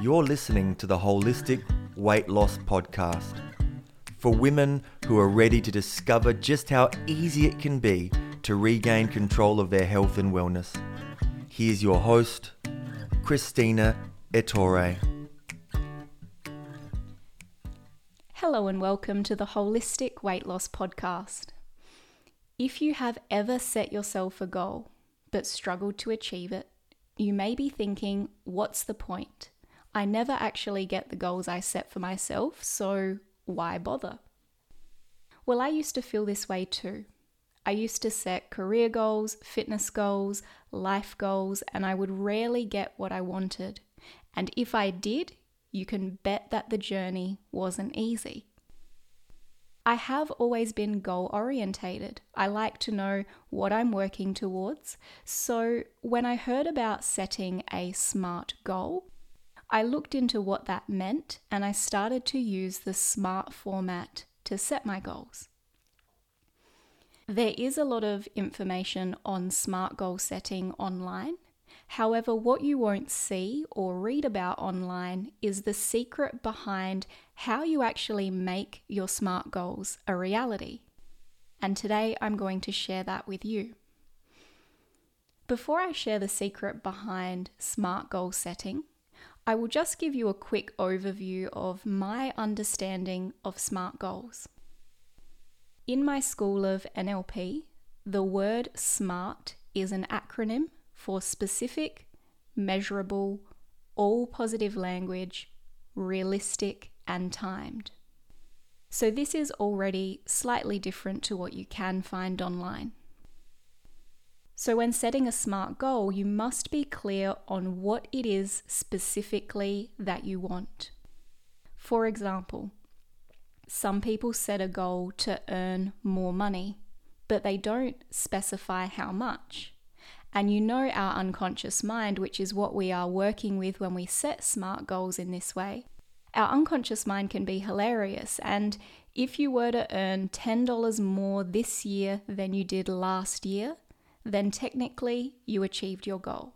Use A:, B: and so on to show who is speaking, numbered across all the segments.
A: You're listening to the Holistic Weight Loss Podcast for women who are ready to discover just how easy it can be to regain control of their health and wellness. Here's your host, Christina Ettore.
B: Hello, and welcome to the Holistic Weight Loss Podcast. If you have ever set yourself a goal but struggled to achieve it, you may be thinking, What's the point? I never actually get the goals I set for myself, so why bother? Well, I used to feel this way too. I used to set career goals, fitness goals, life goals, and I would rarely get what I wanted. And if I did, you can bet that the journey wasn't easy. I have always been goal orientated. I like to know what I'm working towards. So when I heard about setting a SMART goal, I looked into what that meant and I started to use the SMART format to set my goals. There is a lot of information on SMART goal setting online. However, what you won't see or read about online is the secret behind how you actually make your SMART goals a reality. And today I'm going to share that with you. Before I share the secret behind SMART goal setting, I will just give you a quick overview of my understanding of SMART goals. In my school of NLP, the word SMART is an acronym for specific, measurable, all positive language, realistic, and timed. So, this is already slightly different to what you can find online. So, when setting a SMART goal, you must be clear on what it is specifically that you want. For example, some people set a goal to earn more money, but they don't specify how much. And you know our unconscious mind, which is what we are working with when we set SMART goals in this way. Our unconscious mind can be hilarious, and if you were to earn $10 more this year than you did last year, then technically you achieved your goal.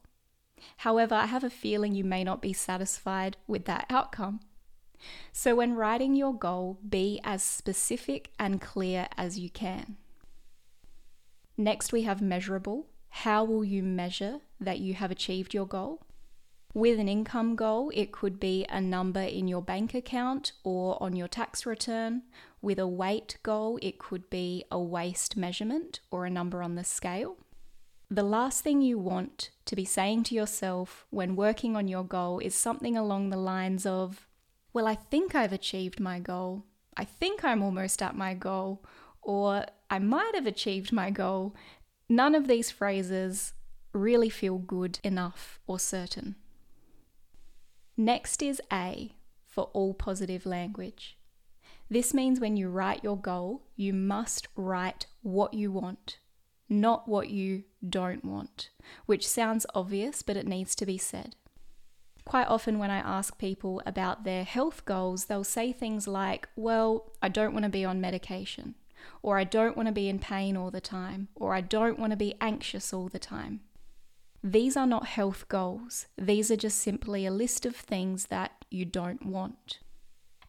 B: However, I have a feeling you may not be satisfied with that outcome. So, when writing your goal, be as specific and clear as you can. Next, we have measurable. How will you measure that you have achieved your goal? With an income goal, it could be a number in your bank account or on your tax return. With a weight goal, it could be a waist measurement or a number on the scale. The last thing you want to be saying to yourself when working on your goal is something along the lines of, Well, I think I've achieved my goal. I think I'm almost at my goal. Or I might have achieved my goal. None of these phrases really feel good enough or certain. Next is A for all positive language. This means when you write your goal, you must write what you want not what you don't want, which sounds obvious, but it needs to be said. Quite often, when I ask people about their health goals, they'll say things like, Well, I don't want to be on medication, or I don't want to be in pain all the time, or I don't want to be anxious all the time. These are not health goals, these are just simply a list of things that you don't want.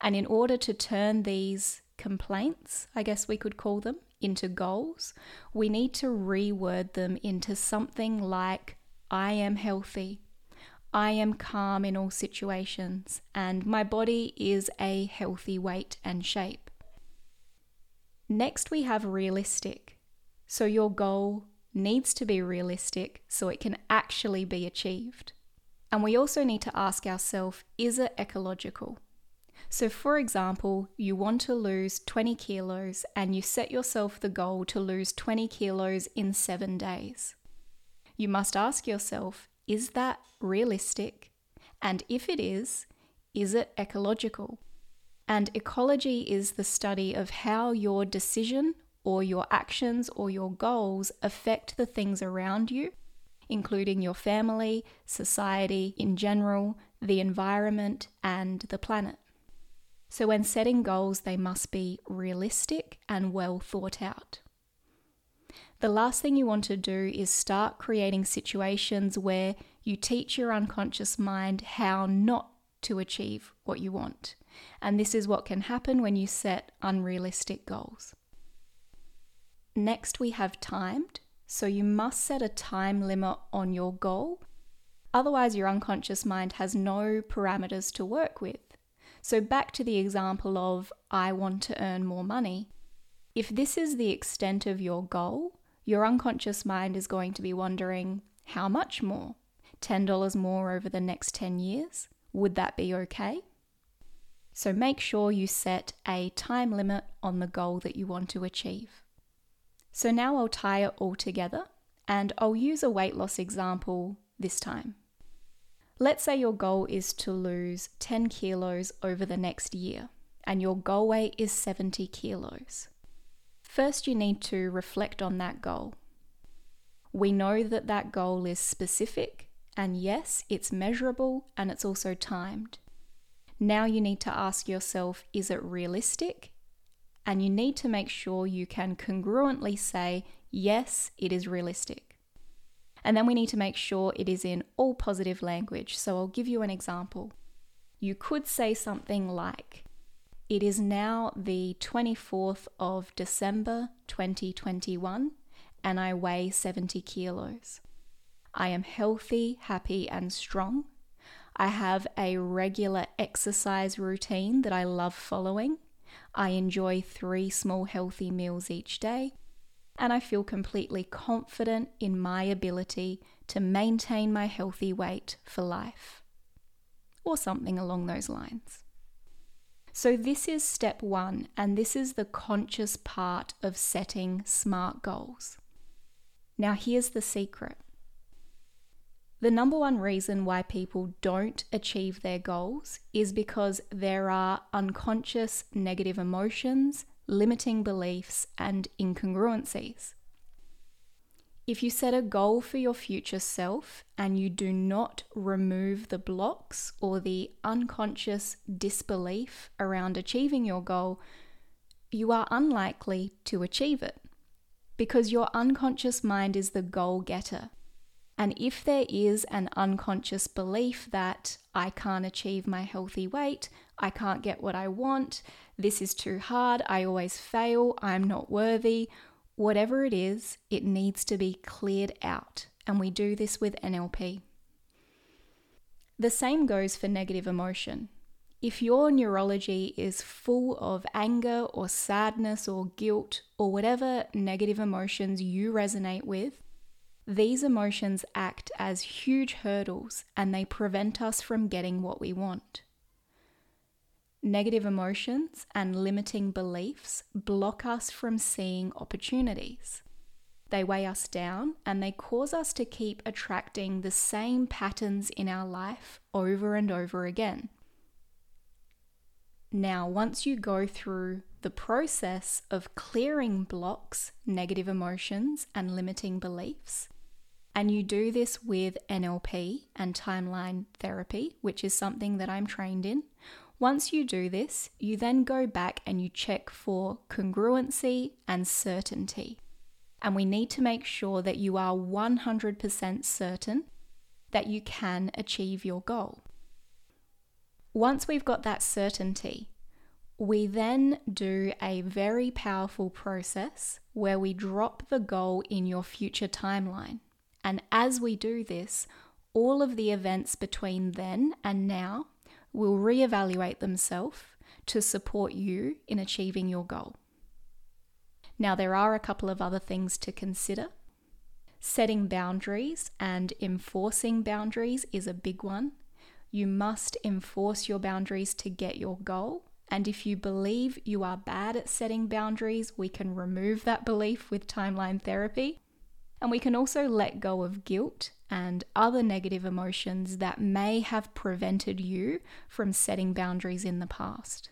B: And in order to turn these complaints, I guess we could call them, into goals, we need to reword them into something like I am healthy, I am calm in all situations, and my body is a healthy weight and shape. Next, we have realistic. So, your goal needs to be realistic so it can actually be achieved. And we also need to ask ourselves is it ecological? So, for example, you want to lose 20 kilos and you set yourself the goal to lose 20 kilos in seven days. You must ask yourself is that realistic? And if it is, is it ecological? And ecology is the study of how your decision or your actions or your goals affect the things around you, including your family, society in general, the environment, and the planet. So, when setting goals, they must be realistic and well thought out. The last thing you want to do is start creating situations where you teach your unconscious mind how not to achieve what you want. And this is what can happen when you set unrealistic goals. Next, we have timed. So you must set a time limit on your goal. Otherwise, your unconscious mind has no parameters to work with. So, back to the example of I want to earn more money. If this is the extent of your goal, your unconscious mind is going to be wondering how much more? $10 more over the next 10 years? Would that be okay? So make sure you set a time limit on the goal that you want to achieve. So now I'll tie it all together and I'll use a weight loss example this time. Let's say your goal is to lose 10 kilos over the next year and your goal weight is 70 kilos. First, you need to reflect on that goal. We know that that goal is specific, and yes, it's measurable and it's also timed. Now you need to ask yourself is it realistic? And you need to make sure you can congruently say, yes, it is realistic. And then we need to make sure it is in all positive language. So I'll give you an example. You could say something like, it is now the 24th of December 2021 and I weigh 70 kilos. I am healthy, happy, and strong. I have a regular exercise routine that I love following. I enjoy three small healthy meals each day. And I feel completely confident in my ability to maintain my healthy weight for life. Or something along those lines. So, this is step one, and this is the conscious part of setting smart goals. Now, here's the secret the number one reason why people don't achieve their goals is because there are unconscious negative emotions, limiting beliefs, and incongruencies. If you set a goal for your future self and you do not remove the blocks or the unconscious disbelief around achieving your goal, you are unlikely to achieve it because your unconscious mind is the goal getter. And if there is an unconscious belief that I can't achieve my healthy weight, I can't get what I want, this is too hard, I always fail, I'm not worthy, whatever it is, it needs to be cleared out. And we do this with NLP. The same goes for negative emotion. If your neurology is full of anger or sadness or guilt or whatever negative emotions you resonate with, these emotions act as huge hurdles and they prevent us from getting what we want. Negative emotions and limiting beliefs block us from seeing opportunities. They weigh us down and they cause us to keep attracting the same patterns in our life over and over again. Now, once you go through the process of clearing blocks, negative emotions, and limiting beliefs, and you do this with NLP and timeline therapy, which is something that I'm trained in. Once you do this, you then go back and you check for congruency and certainty. And we need to make sure that you are 100% certain that you can achieve your goal. Once we've got that certainty, we then do a very powerful process where we drop the goal in your future timeline. And as we do this, all of the events between then and now will reevaluate themselves to support you in achieving your goal. Now, there are a couple of other things to consider. Setting boundaries and enforcing boundaries is a big one. You must enforce your boundaries to get your goal. And if you believe you are bad at setting boundaries, we can remove that belief with timeline therapy. And we can also let go of guilt and other negative emotions that may have prevented you from setting boundaries in the past.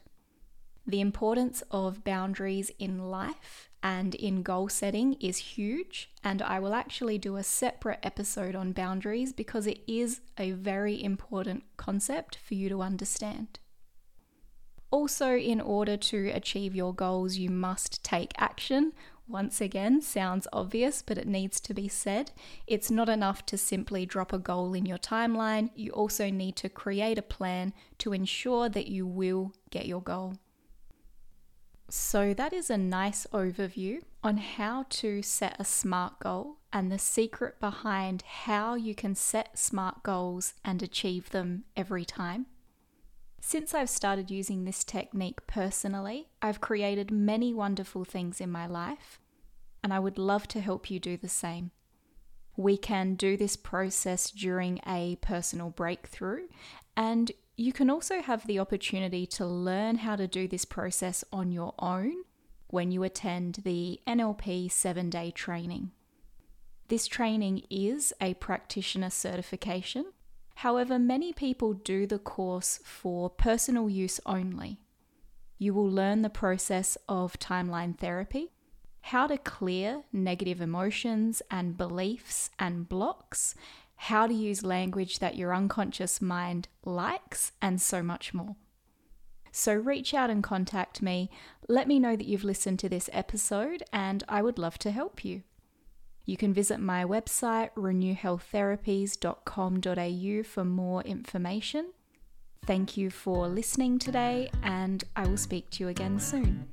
B: The importance of boundaries in life and in goal setting is huge, and I will actually do a separate episode on boundaries because it is a very important concept for you to understand. Also, in order to achieve your goals, you must take action, once again, sounds obvious, but it needs to be said. It's not enough to simply drop a goal in your timeline. You also need to create a plan to ensure that you will get your goal. So, that is a nice overview on how to set a SMART goal and the secret behind how you can set SMART goals and achieve them every time. Since I've started using this technique personally, I've created many wonderful things in my life, and I would love to help you do the same. We can do this process during a personal breakthrough, and you can also have the opportunity to learn how to do this process on your own when you attend the NLP seven day training. This training is a practitioner certification. However, many people do the course for personal use only. You will learn the process of timeline therapy, how to clear negative emotions and beliefs and blocks, how to use language that your unconscious mind likes, and so much more. So reach out and contact me. Let me know that you've listened to this episode, and I would love to help you. You can visit my website, renewhealththerapies.com.au, for more information. Thank you for listening today, and I will speak to you again soon.